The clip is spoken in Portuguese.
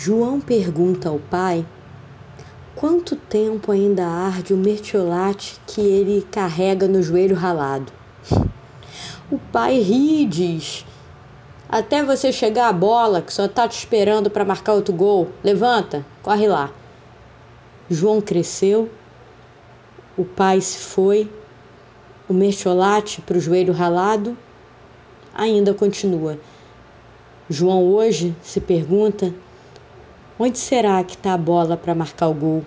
João pergunta ao pai quanto tempo ainda arde o mertiolate que ele carrega no joelho ralado. O pai ri e diz: Até você chegar à bola, que só está te esperando para marcar outro gol. Levanta, corre lá. João cresceu, o pai se foi, o mertiolate para o joelho ralado ainda continua. João hoje se pergunta Onde será que está a bola para marcar o gol?